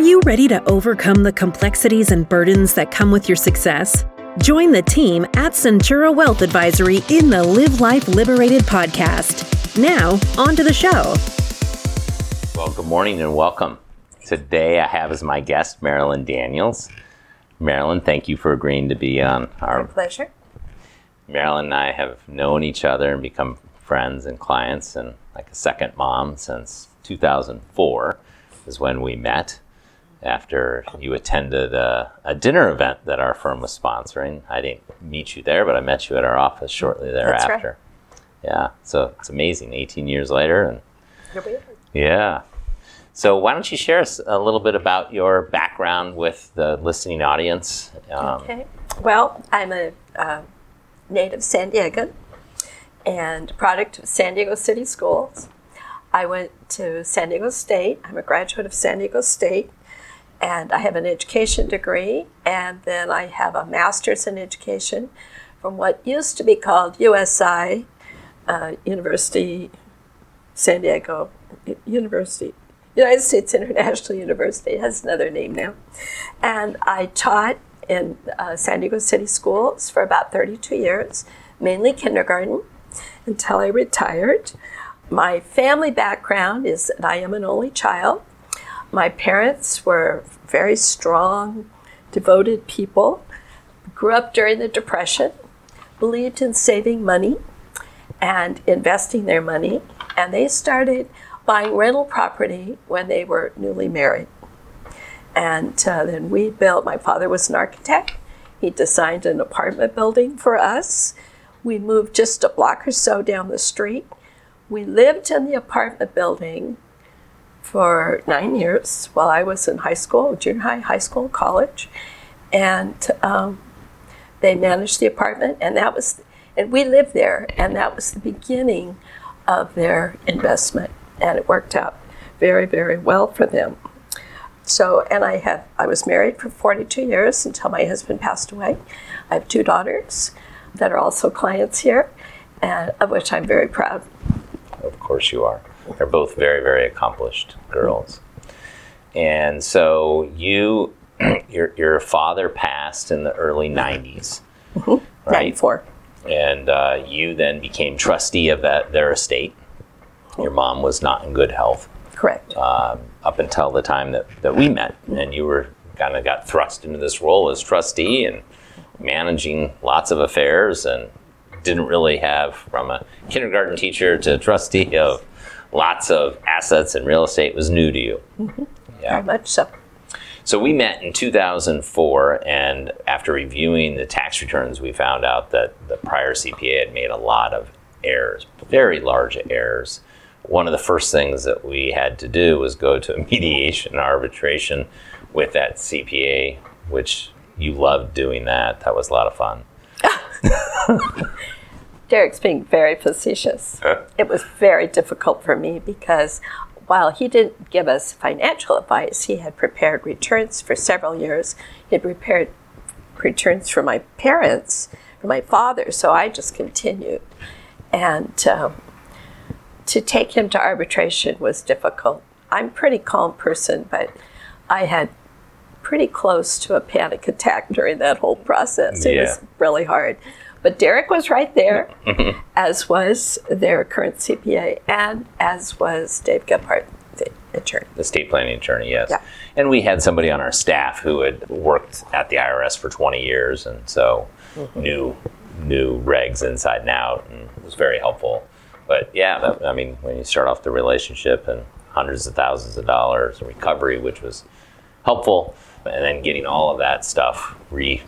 Are you ready to overcome the complexities and burdens that come with your success? Join the team at Centura Wealth Advisory in the Live Life Liberated podcast. Now, on to the show. Well, good morning and welcome. Today I have as my guest Marilyn Daniels. Marilyn, thank you for agreeing to be on our. My pleasure. Marilyn and I have known each other and become friends and clients and like a second mom since 2004 is when we met after you attended a, a, dinner event that our firm was sponsoring. I didn't meet you there, but I met you at our office shortly thereafter. Right. Yeah, so it's amazing. 18 years later, and yeah. So why don't you share us a little bit about your background with the listening audience? Um, okay. Well, I'm a uh, native San Diego and product of San Diego City Schools. I went to San Diego State. I'm a graduate of San Diego State and I have an education degree, and then I have a master's in education from what used to be called USI, uh, University, San Diego University, United States International University, has another name now. And I taught in uh, San Diego City schools for about 32 years, mainly kindergarten, until I retired. My family background is that I am an only child. My parents were very strong, devoted people, grew up during the Depression, believed in saving money and investing their money, and they started buying rental property when they were newly married. And uh, then we built, my father was an architect. He designed an apartment building for us. We moved just a block or so down the street. We lived in the apartment building for nine years while I was in high school, junior high, high school, college, and um, they managed the apartment, and that was, and we lived there, and that was the beginning of their investment, and it worked out very, very well for them. So, and I have, I was married for 42 years until my husband passed away. I have two daughters that are also clients here, and of which I'm very proud. Of course, you are. They're both very, very accomplished girls. And so you, your, your father passed in the early 90s, mm-hmm. right? 94. And uh, you then became trustee of that, their estate. Your mom was not in good health. Correct. Um, up until the time that, that we met. And you were kind of got thrust into this role as trustee and managing lots of affairs and didn't really have from a kindergarten teacher to trustee of lots of assets and real estate was new to you. Mm-hmm. Yeah. Very much so. So we met in 2004, and after reviewing the tax returns, we found out that the prior CPA had made a lot of errors, very large errors. One of the first things that we had to do was go to mediation arbitration with that CPA, which you loved doing that. That was a lot of fun. Derek's being very facetious. it was very difficult for me because while he didn't give us financial advice, he had prepared returns for several years. He had prepared returns for my parents, for my father, so I just continued. And um, to take him to arbitration was difficult. I'm a pretty calm person, but I had pretty close to a panic attack during that whole process. It yeah. was really hard. But Derek was right there, mm-hmm. as was their current CPA, and as was Dave Gephardt, the attorney. The state planning attorney, yes. Yeah. And we had somebody on our staff who had worked at the IRS for 20 years, and so mm-hmm. knew knew regs inside and out, and was very helpful. But yeah, that, I mean, when you start off the relationship and hundreds of thousands of dollars in recovery, which was helpful, and then getting all of that stuff re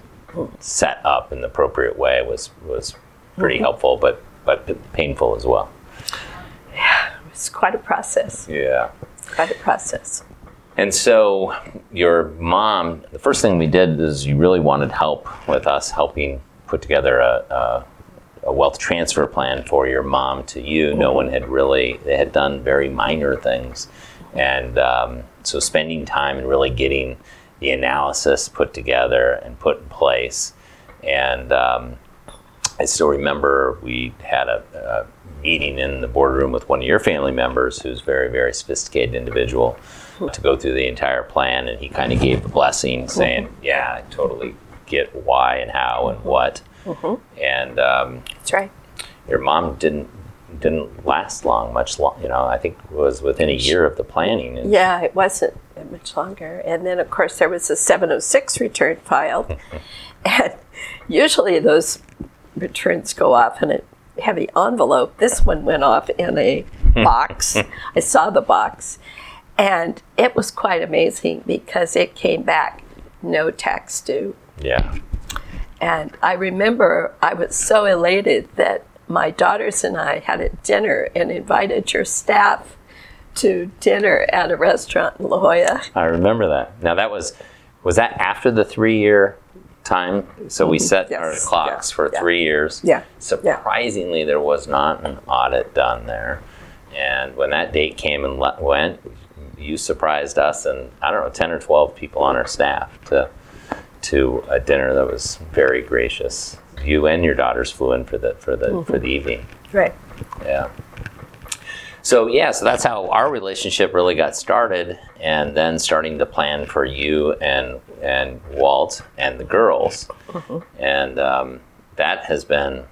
set up in the appropriate way was was pretty mm-hmm. helpful, but but painful as well. Yeah, it was quite a process. Yeah, quite a process. And so, your mom, the first thing we did is you really wanted help with us helping put together a, a, a wealth transfer plan for your mom to you. Mm-hmm. No one had really, they had done very minor things. And um, so, spending time and really getting the analysis put together and put in place. And um, I still remember we had a, a, meeting in the boardroom with one of your family members, who's very, very sophisticated individual, to go through the entire plan, and he kind of gave the blessing, saying, "Yeah, I totally get why and how and what." And um, That's right. your mom didn't didn't last long, much long. You know, I think it was within a year of the planning. And Yeah, it wasn't much longer. And then, of course, there was a 706 return filed. and usually those returns go off in a heavy envelope. This one went off in a box. I saw the box. And it was quite amazing because it came back no tax due. Yeah, And I remember I was so elated that my daughters and I had a dinner and invited your staff to dinner at a restaurant in La Jolla. I remember that. Now that was was that after the three year time? So we set our Mm-hmm. Clocks Yeah. for Yeah. three years. Yeah. Surprisingly, there was not an audit done there, and when that date came and le- went, you surprised us and I don't know ten or twelve people on our staff to to a dinner that was very gracious. You and your daughters flew in for the for the Mm-hmm. for the evening. Right. Yeah. So yeah, so that's how our relationship really got started, and then starting to plan for you and and Walt and the girls, and um, that has been.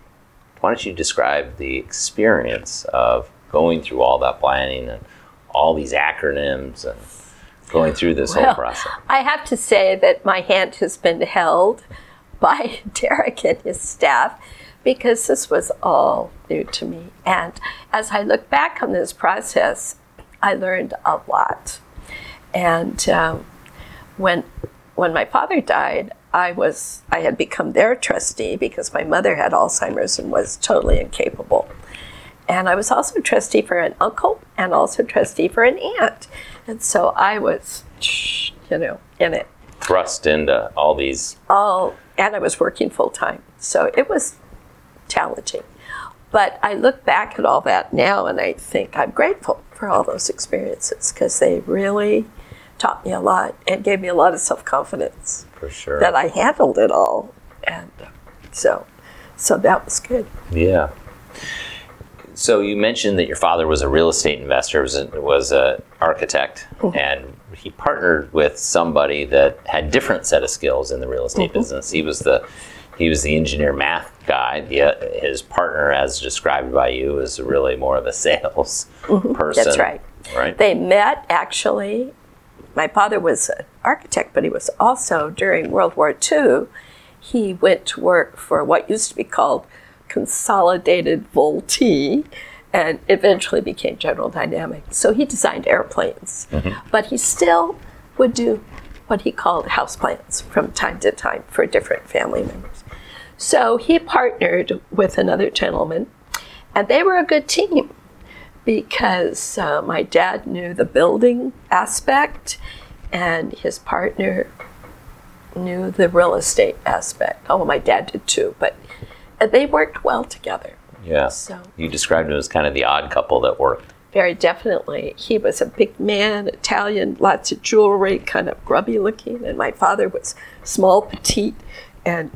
Why don't you describe the experience of going through all that planning and all these acronyms and going through this whole process? I have to say that my hand has been held by Derek and his staff because this was all new to me. And as I look back on this process, I learned a lot. And um, when when my father died, I was I had become their trustee because my mother had Alzheimer's and was totally incapable. And I was also trustee for an uncle and also trustee for an aunt. And so I was, you know, in it Thrust into all these. all, and I was working full time. So it was challenging. But I look back at all that now and I think I'm grateful for all those experiences because they really taught me a lot and gave me a lot of self confidence For sure. that I handled it all. And uh, so, so that was good. Yeah. So you mentioned that your father was a real estate investor, was a, was a architect, and he partnered with somebody that had different set of skills in the real estate business. He was the he was the engineer math guy. The, uh, his partner, as described by you, is really more of a sales person. That's right. Right. They met actually. My father was an architect, but he was also during World War II. He went to work for what used to be called Consolidated Vultee and eventually became General Dynamics. So he designed airplanes, but he still would do what he called house plans from time to time for different family members. So he partnered with another gentleman, and they were a good team because uh, my dad knew the building aspect and his partner knew the real estate aspect. Oh, my dad did too, but they worked well together. yeah. So You described him as kind of the odd couple that worked. very definitely, he was a big man, Italian, lots of jewelry, kind of grubby looking, and my father was small, petite, and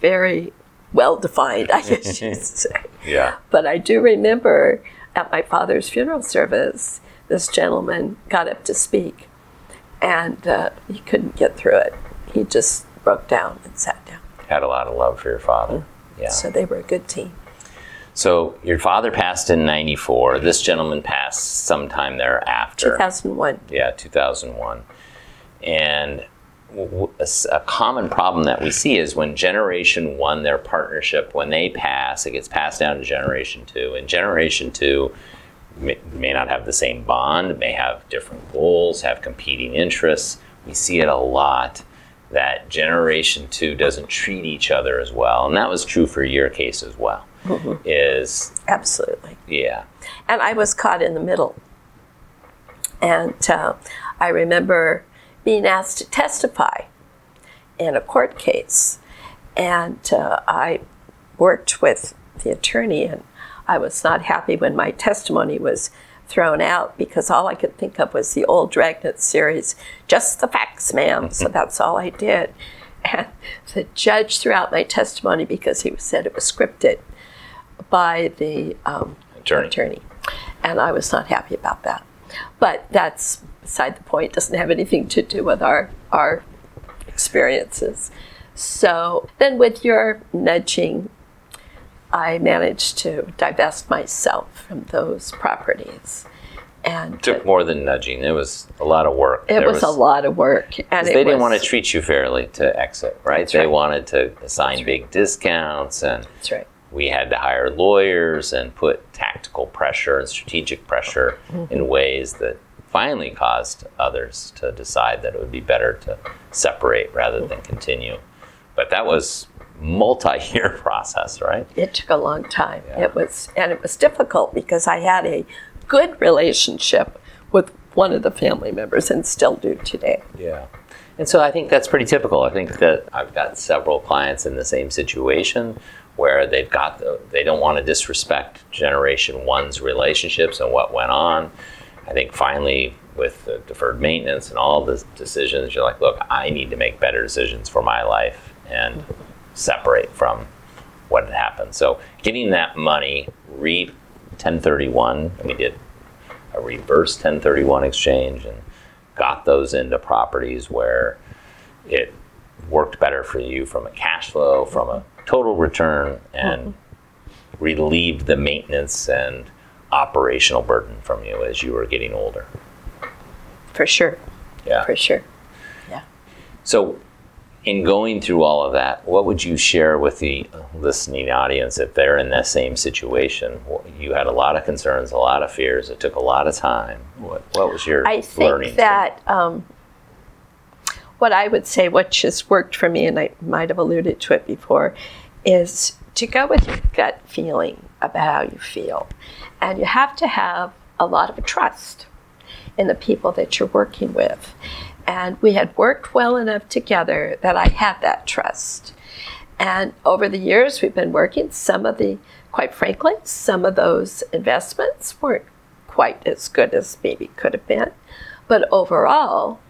very well defined, I guess you'd say. Yeah. But I do remember at my father's funeral service, this gentleman got up to speak, and uh, he couldn't get through it. He just broke down and sat down. Had a lot of love for your father. Yeah. So they were a good team. So your father passed in '94. This gentleman passed sometime thereafter. 2001. Yeah, 2001. And a common problem that we see is when Generation One, their partnership, when they pass, it gets passed down to Generation Two. And Generation Two may, may not have the same bond, may have different goals, have competing interests. We see it a lot that Generation Two doesn't treat each other as well, and that was true for your case as well. Is Absolutely. yeah, And I was caught in the middle. And uh, I remember being asked to testify in a court case. And uh, I worked with the attorney, and I was not happy when my testimony was thrown out because all I could think of was the old Dragnet series, just the facts, ma'am. so that's all I did. And the judge threw out my testimony because he said it was scripted by the um, Attorney. attorney. And I was not happy about that. But that's beside the point, doesn't have anything to do with our, our experiences. So then with your nudging, I managed to divest myself from those properties. And it took more than nudging. It was a lot of work. it There was, a lot of work. And it They didn't want to treat you fairly to exit, right? They right. wanted to assign big discounts, and That's right. we had to hire lawyers and put tactical pressure and strategic pressure Mm-hmm. in ways that finally caused others to decide that it would be better to separate rather than continue. But that was multi-year process, right? It took a long time. Yeah. It was, and it was difficult because I had a good relationship with one of the family members and still do today. Yeah. And so I think that's pretty typical. I think that I've got several clients in the same situation where they've got the, they don't want to disrespect generation one's relationships and what went on. I think finally with the deferred maintenance and all the decisions, you're like, look, I need to make better decisions for my life and separate from what had happened. So getting that money, re 1031, we did a reverse 1031 exchange and got those into properties where it worked better for you from a cash flow, from a total return, and mm-hmm. relieved the maintenance and operational burden from you as you were getting older. For sure. Yeah. For sure. Yeah. So, in going through all of that, what would you share with the listening audience if they're in that same situation? You had a lot of concerns, a lot of fears. It took a lot of time. What, what was your I think learning? that um, what I would say, what just worked for me, and I might have alluded to it before, is to go with your gut feeling about how you feel. And you have to have a lot of trust in the people that you're working with. And we had worked well enough together that I had that trust. And over the years we've been working, some of the, quite frankly, some of those investments weren't quite as good as maybe could have been. But overall,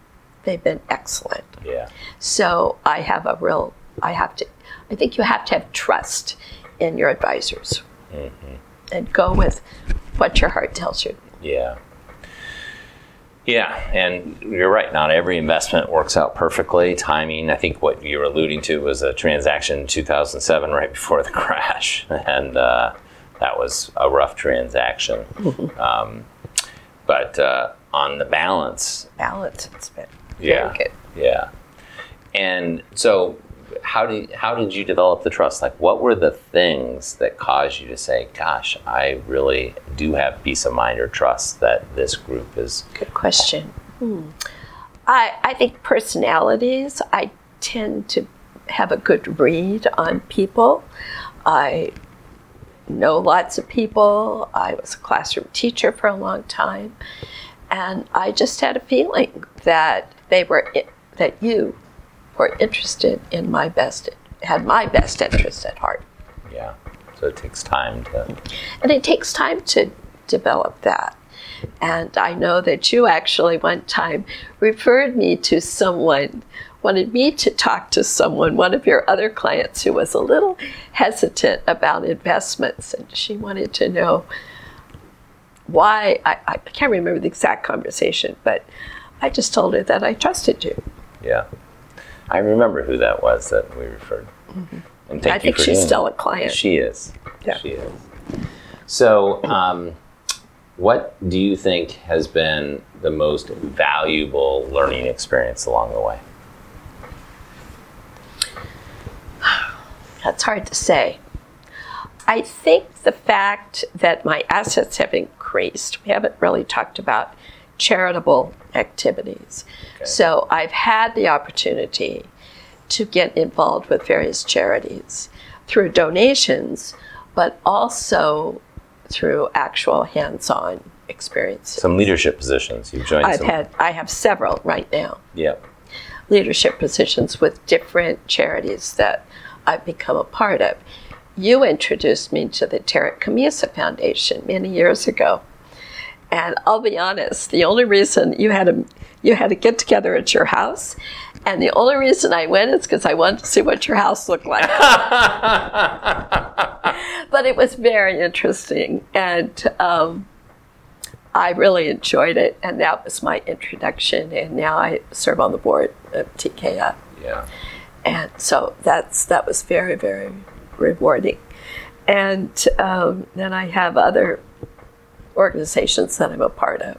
they've been excellent. yeah. So I have a real, I have to, I think you have to have trust in your advisors and go with what your heart tells you. Yeah. Yeah, and you're right. Not every investment works out perfectly. Timing, I think what you were alluding to was a transaction in 2007, right before the crash, and uh, that was a rough transaction. Um, but uh, on the balance, Balance, it's been yeah, very good. yeah. And so, how did how did you develop the trust? Like, what were the things that caused you to say, "Gosh, I really do have peace of mind or trust that this group is." Good question. Hmm. I, I think personalities, I tend to have a good read on people. I know lots of people. I was a classroom teacher for a long time. And I just had a feeling that they were, that you were interested in my best, had my best interest at heart. Yeah. So it takes time to. And it takes time to develop that. And I know that you actually one time referred me to someone, wanted me to talk to someone, one of your other clients who was a little hesitant about investments. And she wanted to know why. I, I can't remember the exact conversation, but I just told her that I trusted you. Yeah. I remember who that was that we referred. And thank Mm-hmm. I you think for she's doing still a client. She is. Yeah. She is. So, um, what do you think has been the most valuable learning experience along the way? That's hard to say. I think the fact that my assets have increased, we haven't really talked about charitable activities. So I've had the opportunity to get involved with various charities through donations, but also through actual hands on experiences. Some leadership positions. You've joined I've some. had, I have several right now Yep. leadership positions with different charities that I've become a part of. You introduced me to the Tariq Khamisa Foundation many years ago. And I'll be honest, the only reason you had a you had a get together at your house. And the only reason I went is because I wanted to see what your house looked like. but it was very interesting. And um, I really enjoyed it. And that was my introduction. And now I serve on the board of TKF. Yeah. And so that's that was very, very rewarding. And um, then I have other organizations that I'm a part of.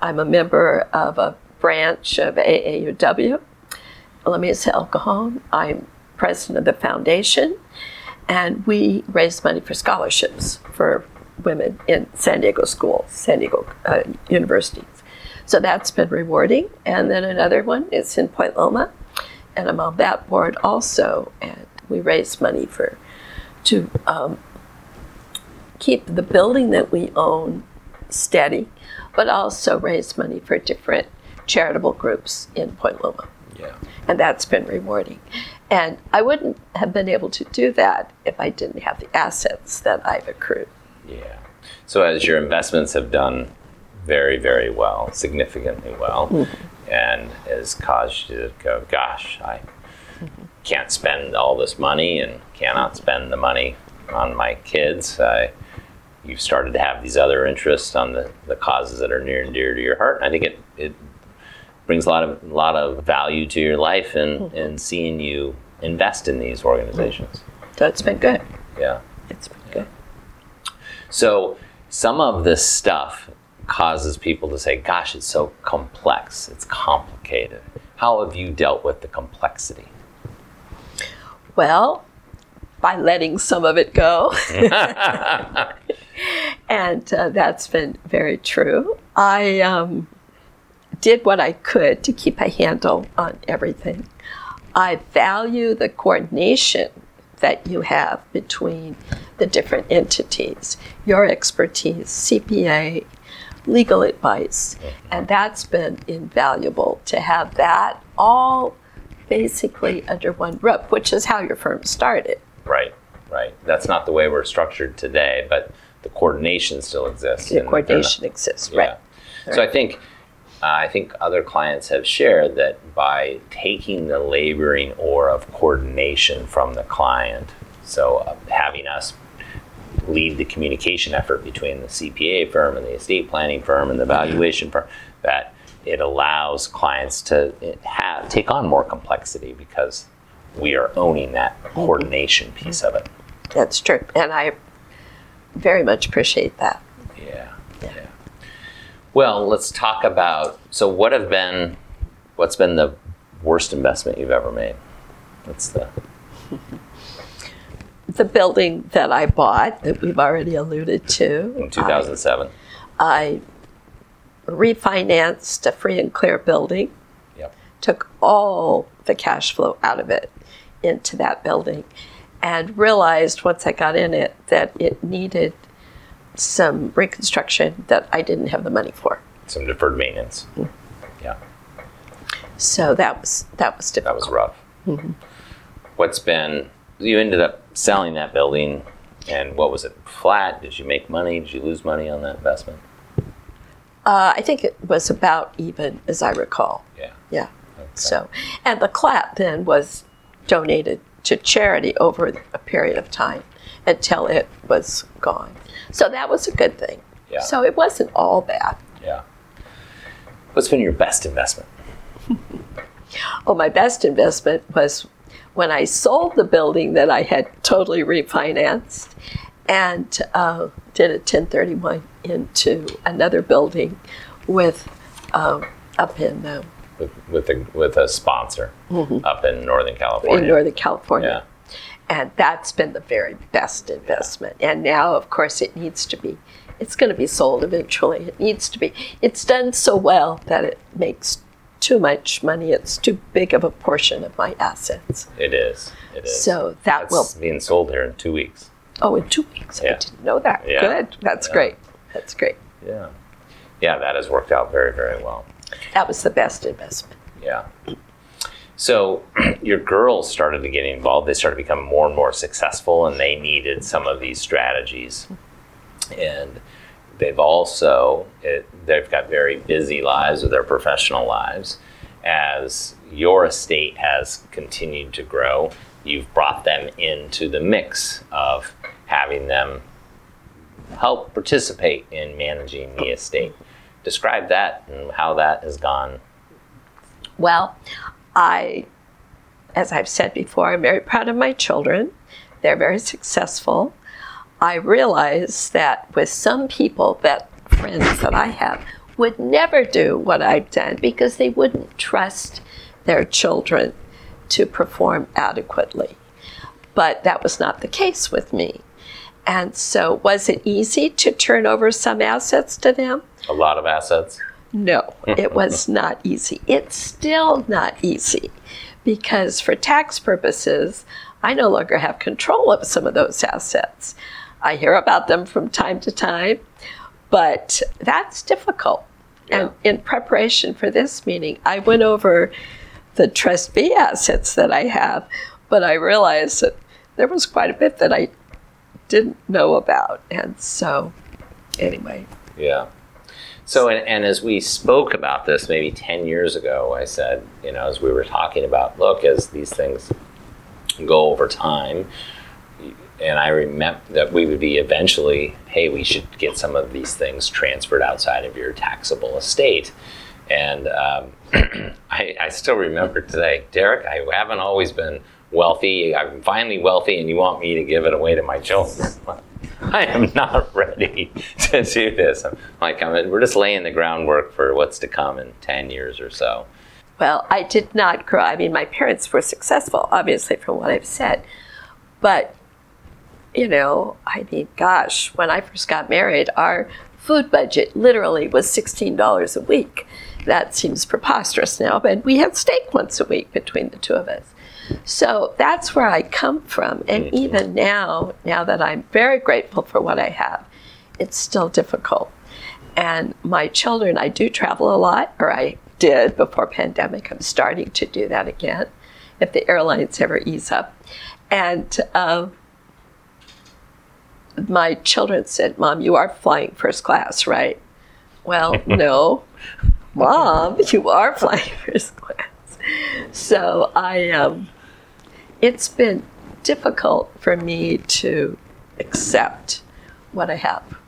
I'm a member of a branch of AAUW, La Mesa El Cajon. I'm president of the foundation, and we raise money for scholarships for women in San Diego schools, San Diego uh, universities. So that's been rewarding. And then another one is in Point Loma, and I'm on that board also. And we raise money for to um, keep the building that we own steady, but also raise money for different charitable groups in Point Loma. Yeah. And that's been rewarding. And I wouldn't have been able to do that if I didn't have the assets that I've accrued. Yeah. So as your investments have done very, very well, significantly well, mm-hmm. and has caused you to go, gosh, I mm-hmm. can't spend all this money and cannot spend the money on my kids. I, you've started to have these other interests on the, the causes that are near and dear to your heart. I think it, it brings a lot of a lot of value to your life and mm-hmm. and seeing you invest in these organizations. That's been good. Yeah. It's been good. So some of this stuff causes people to say, gosh, it's so complex, it's complicated. How have you dealt with the complexity? Well, by letting some of it go. and uh, that's been very true. I um, did what I could to keep a handle on everything. I value the coordination that you have between the different entities, your expertise, CPA, legal advice, and that's been invaluable to have that all basically under one roof, which is how your firm started. Right, right. That's not the way we're structured today, but the coordination still exists. The coordination exists, right. Yeah. So I think uh, I think other clients have shared that by taking the laboring oar of coordination from the client, so uh, having us lead the communication effort between the CPA firm and the estate planning firm and the valuation firm, that it allows clients to have, take on more complexity because we are owning that coordination piece of it. That's true, and I very much appreciate that. Yeah, yeah. Well, let's talk about. So, what have been, what's been the worst investment you've ever made? What's the the building that I bought that we've already alluded to in 2007. I, I refinanced a free and clear building. Yep. Took all the cash flow out of it into that building and realized once I got in it that it needed some reconstruction that I didn't have the money for. Some deferred maintenance. Mm-hmm. Yeah. So that was that was difficult. That was rough. Mm-hmm. What's been you ended up selling that building, and what was it? Flat? Did you make money? Did you lose money on that investment? Uh, I think it was about even, as I recall. Yeah. Yeah. Okay. So, and the CLAT then was donated to charity over a period of time until it was gone. So that was a good thing. Yeah. So it wasn't all bad. Yeah. What's been your best investment? oh, my best investment was when I sold the building that I had totally refinanced and uh, did a 1031 into another building with uh, up in uh, with with a, with a sponsor mm-hmm. up in Northern California. In Northern California. Yeah. And that's been the very best investment. And now, of course, it needs to be, it's going to be sold eventually. It needs to be, it's done so well that it makes too much money. It's too big of a portion of my assets. It is. It is. So that That's will being sold here in two weeks. Oh, in two weeks. Yeah. I didn't know that. Yeah. Good. That's yeah. great. That's great. Yeah. Yeah, that has worked out very, very well. That was the best investment. Yeah. So your girls started to get involved. They started to become more and more successful, and they needed some of these strategies. And they've also it, they've got very busy lives with their professional lives. As your estate has continued to grow, you've brought them into the mix of having them help participate in managing the estate. Describe that and how that has gone. Well, I, as I've said before, I'm very proud of my children. They're very successful. I realize that with some people, that friends that I have, would never do what I've done because they wouldn't trust their children to perform adequately. But that was not the case with me. And so, was it easy to turn over some assets to them? A lot of assets? No, it was not easy. It's still not easy because, for tax purposes, I no longer have control of some of those assets. I hear about them from time to time, but that's difficult. Yeah. And in preparation for this meeting, I went over the Trust B assets that I have, but I realized that there was quite a bit that I didn't know about. And so, anyway. Yeah. So, and, and, as we spoke about this maybe 10 years ago, I said, you know, as we were talking about, look, as these things go over time, and I remember that we would be eventually, hey, we should get some of these things transferred outside of your taxable estate. And um, I, I still remember today, Derek, I haven't always been wealthy. I'm finally wealthy, and you want me to give it away to my children. I am not ready to do this. I'm like, I mean, we're just laying the groundwork for what's to come in 10 years or so. Well, I did not grow. I mean, my parents were successful, obviously, from what I've said. But, you know, I mean, gosh, when I first got married, our food budget literally was $16 a week. That seems preposterous now, but we had steak once a week between the two of us. So that's where I come from. And even now, now that I'm very grateful for what I have, it's still difficult. And my children, I do travel a lot, or I did before pandemic. I'm starting to do that again, if the airlines ever ease up. And uh, my children said, "Mom, you are flying first class, right?" Well, no, Mom, you are flying first class. So I um, it's been difficult for me to accept what I have.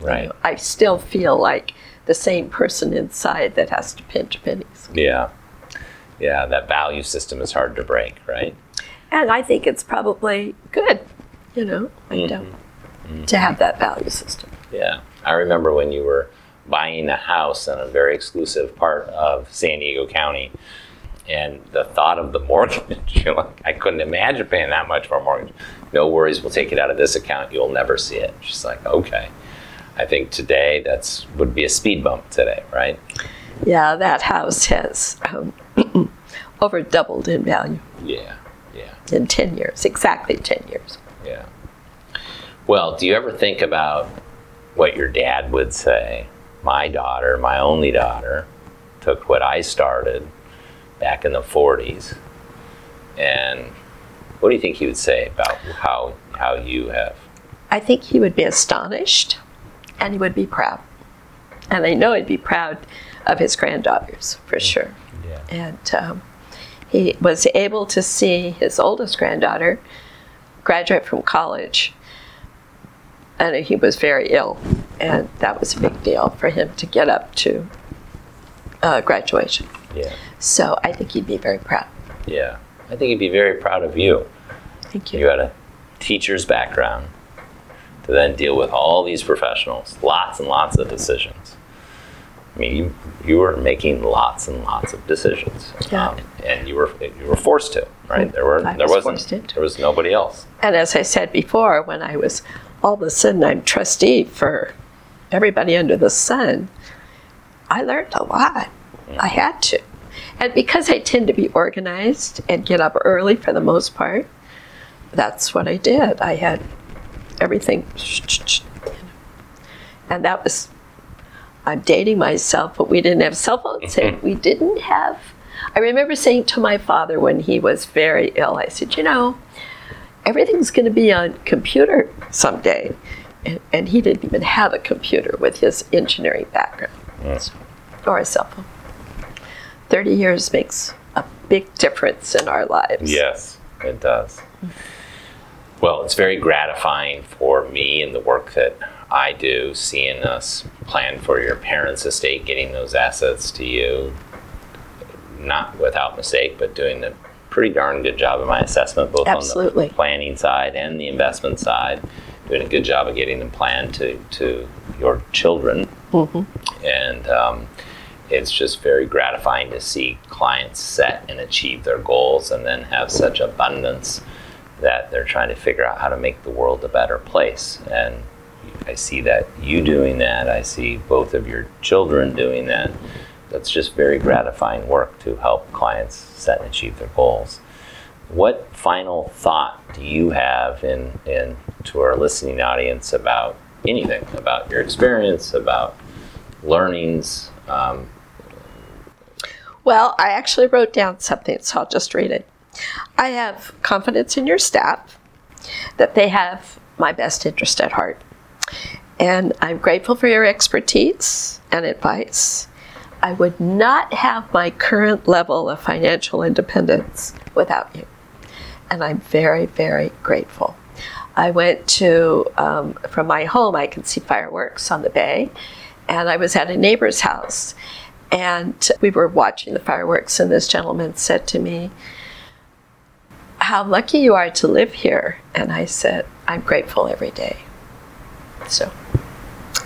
Right. You know, I still feel like the same person inside that has to pinch pennies. Yeah. Yeah, that value system is hard to break, right? And I think it's probably good, you know, mm-hmm. mm-hmm. to have that value system. Yeah. I remember when you were buying a house in a very exclusive part of San Diego County and the thought of the mortgage, you know, I couldn't imagine paying that much for a mortgage. No worries, we'll take it out of this account. You'll never see it. She's like, okay. I think today that's would be a speed bump today, right? Yeah, that house has um, over doubled in value. Yeah, yeah. In ten years, exactly ten years. Yeah. Well, do you ever think about what your dad would say? My daughter, my only daughter, took what I started back in the 40s. And what do you think he would say about how, how you have? I think he would be astonished and he would be proud. And I know he'd be proud of his granddaughters for mm. sure. Yeah. And um, he was able to see his oldest granddaughter graduate from college. And he was very ill. And that was a big deal for him to get up to uh, graduation. Yeah. So I think he'd be very proud. Yeah. I think he'd be very proud of you. Thank you. You had a teacher's background to then deal with all these professionals, lots and lots of decisions. I mean, you, you were making lots and lots of decisions, yeah. Um, and you were you were forced to, right? There were I there was wasn't there was nobody else. And as I said before, when I was all of a sudden I'm trustee for everybody under the sun, I learned a lot. I had to. And because I tend to be organized and get up early for the most part, that's what I did. I had everything. And that was, I'm dating myself, but we didn't have cell phones. And mm-hmm. we didn't have, I remember saying to my father when he was very ill, I said, you know, everything's going to be on computer someday. And, and he didn't even have a computer with his engineering background Yes. or a cell phone. 30 years makes a big difference in our lives. Yes, it does. Well, it's very gratifying for me and the work that I do, seeing us plan for your parents' estate, getting those assets to you, not without mistake, but doing a pretty darn good job of my assessment, both Absolutely. on the planning side and the investment side. Doing a good job of getting them planned to, to your children. And um, it's just very gratifying to see clients set and achieve their goals and then have such abundance that they're trying to figure out how to make the world a better place. And I see that you doing that. I see both of your children doing that. That's just very gratifying work to help clients set and achieve their goals. What final thought do you have in, in to our listening audience about anything, about your experience, about learnings? Um, Well, I actually wrote down something, so I'll just read it. I have confidence in your staff that they have my best interest at heart. And I'm grateful for your expertise and advice. I would not have my current level of financial independence without you. And I'm very, very grateful. I went to, um, from my home, I could see fireworks on the bay, and I was at a neighbor's house. And we were watching the fireworks, and this gentleman said to me, How lucky you are to live here. And I said, I'm grateful every day. So,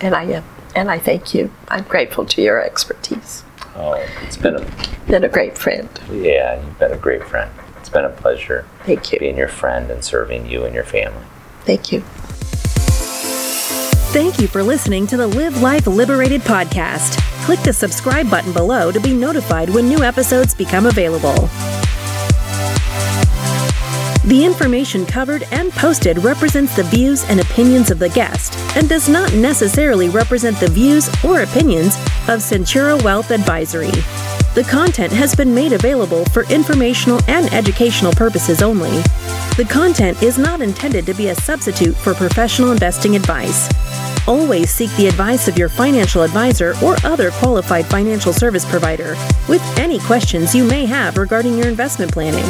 and I am. And I thank you. I'm grateful to your expertise. oh, it's been a Been a great friend. yeah, you've been a great friend. It's been a pleasure Thank you. being your friend and serving you and your family. Thank you. Thank you for listening to the Live Life Liberated podcast. Click the subscribe button below to be notified when new episodes become available. The information covered and posted represents the views and opinions of the guest and does not necessarily represent the views or opinions of Centura Wealth Advisory. The content has been made available for informational and educational purposes only. The content is not intended to be a substitute for professional investing advice. Always seek the advice of your financial advisor or other qualified financial service provider with any questions you may have regarding your investment planning.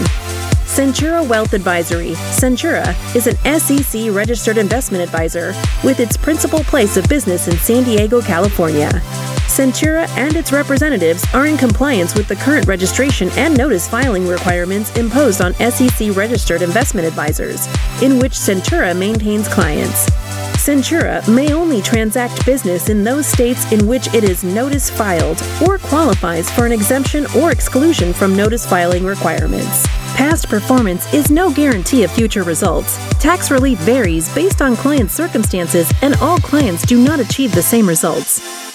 Centura Wealth Advisory. Centura is an SEC registered investment advisor with its principal place of business in San Diego, California. Centura and its representatives are in compliance with the current registration and notice filing requirements imposed on SEC registered investment advisors, in which Centura maintains clients. Centura may only transact business in those states in which it is notice filed or qualifies for an exemption or exclusion from notice filing requirements. Past performance is no guarantee of future results. Tax relief varies based on client circumstances, and all clients do not achieve the same results.